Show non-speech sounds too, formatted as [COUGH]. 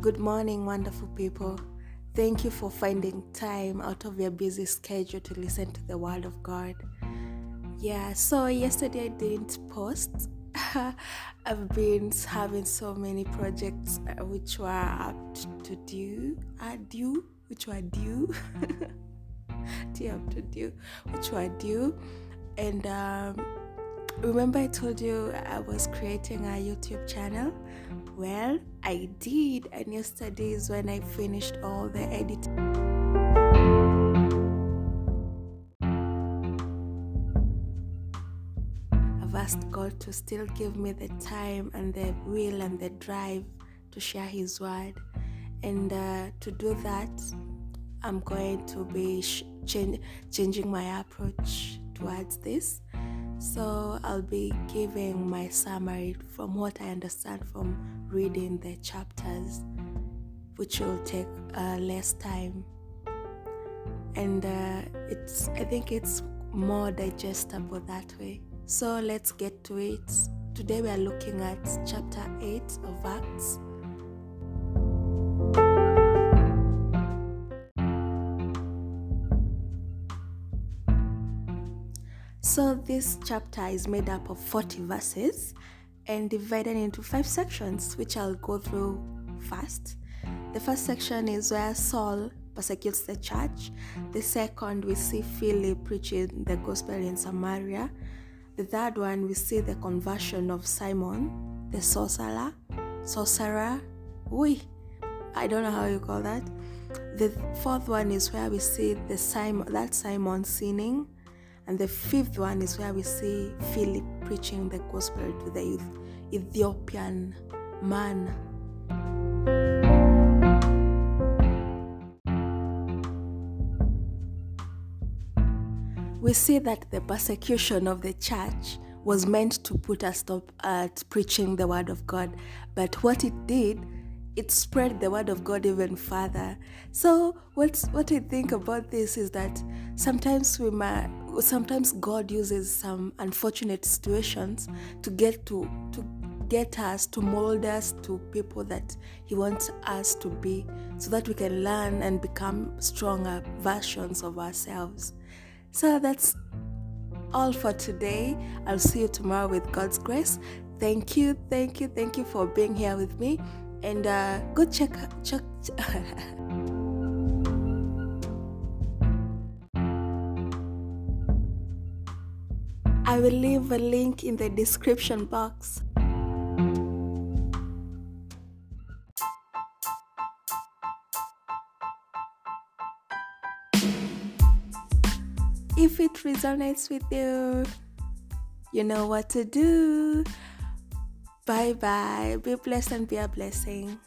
Good morning, wonderful people. Thank you for finding time out of your busy schedule to listen to the Word of God. Yeah, so yesterday I didn't post. [LAUGHS] I've been having so many projects uh, which were up to due, are due, which were due, [LAUGHS] due up to due, which were due, and um, remember I told you I was creating a YouTube channel? Well, I did, and yesterday is when I finished all the editing. I've asked God to still give me the time and the will and the drive to share His word. And uh, to do that, I'm going to be sh- change, changing my approach towards this. So I'll be giving my summary from what I understand from reading the chapters, which will take uh, less time. And uh, it's I think it's more digestible that way. So let's get to it. Today we are looking at chapter 8 of Acts. So this chapter is made up of 40 verses and divided into five sections, which I'll go through fast. The first section is where Saul persecutes the church. The second, we see Philip preaching the gospel in Samaria. The third one, we see the conversion of Simon, the sorcerer, sorcerer. We, I don't know how you call that. The fourth one is where we see the Simon, that Simon sinning, and the fifth one is where we see Philip preaching the gospel to the Ethiopian man. We see that the persecution of the church was meant to put a stop at preaching the word of God, but what it did, it spread the word of God even further. So, what's what I think about this is that sometimes we might, sometimes God uses some unfortunate situations to get to to get us to mold us to people that He wants us to be, so that we can learn and become stronger versions of ourselves. So that's all for today. I'll see you tomorrow with God's grace. Thank you, thank you, thank you for being here with me. And uh, go check check. I will leave a link in the description box. If it resonates with you, you know what to do. Bye bye. Be blessed and be a blessing.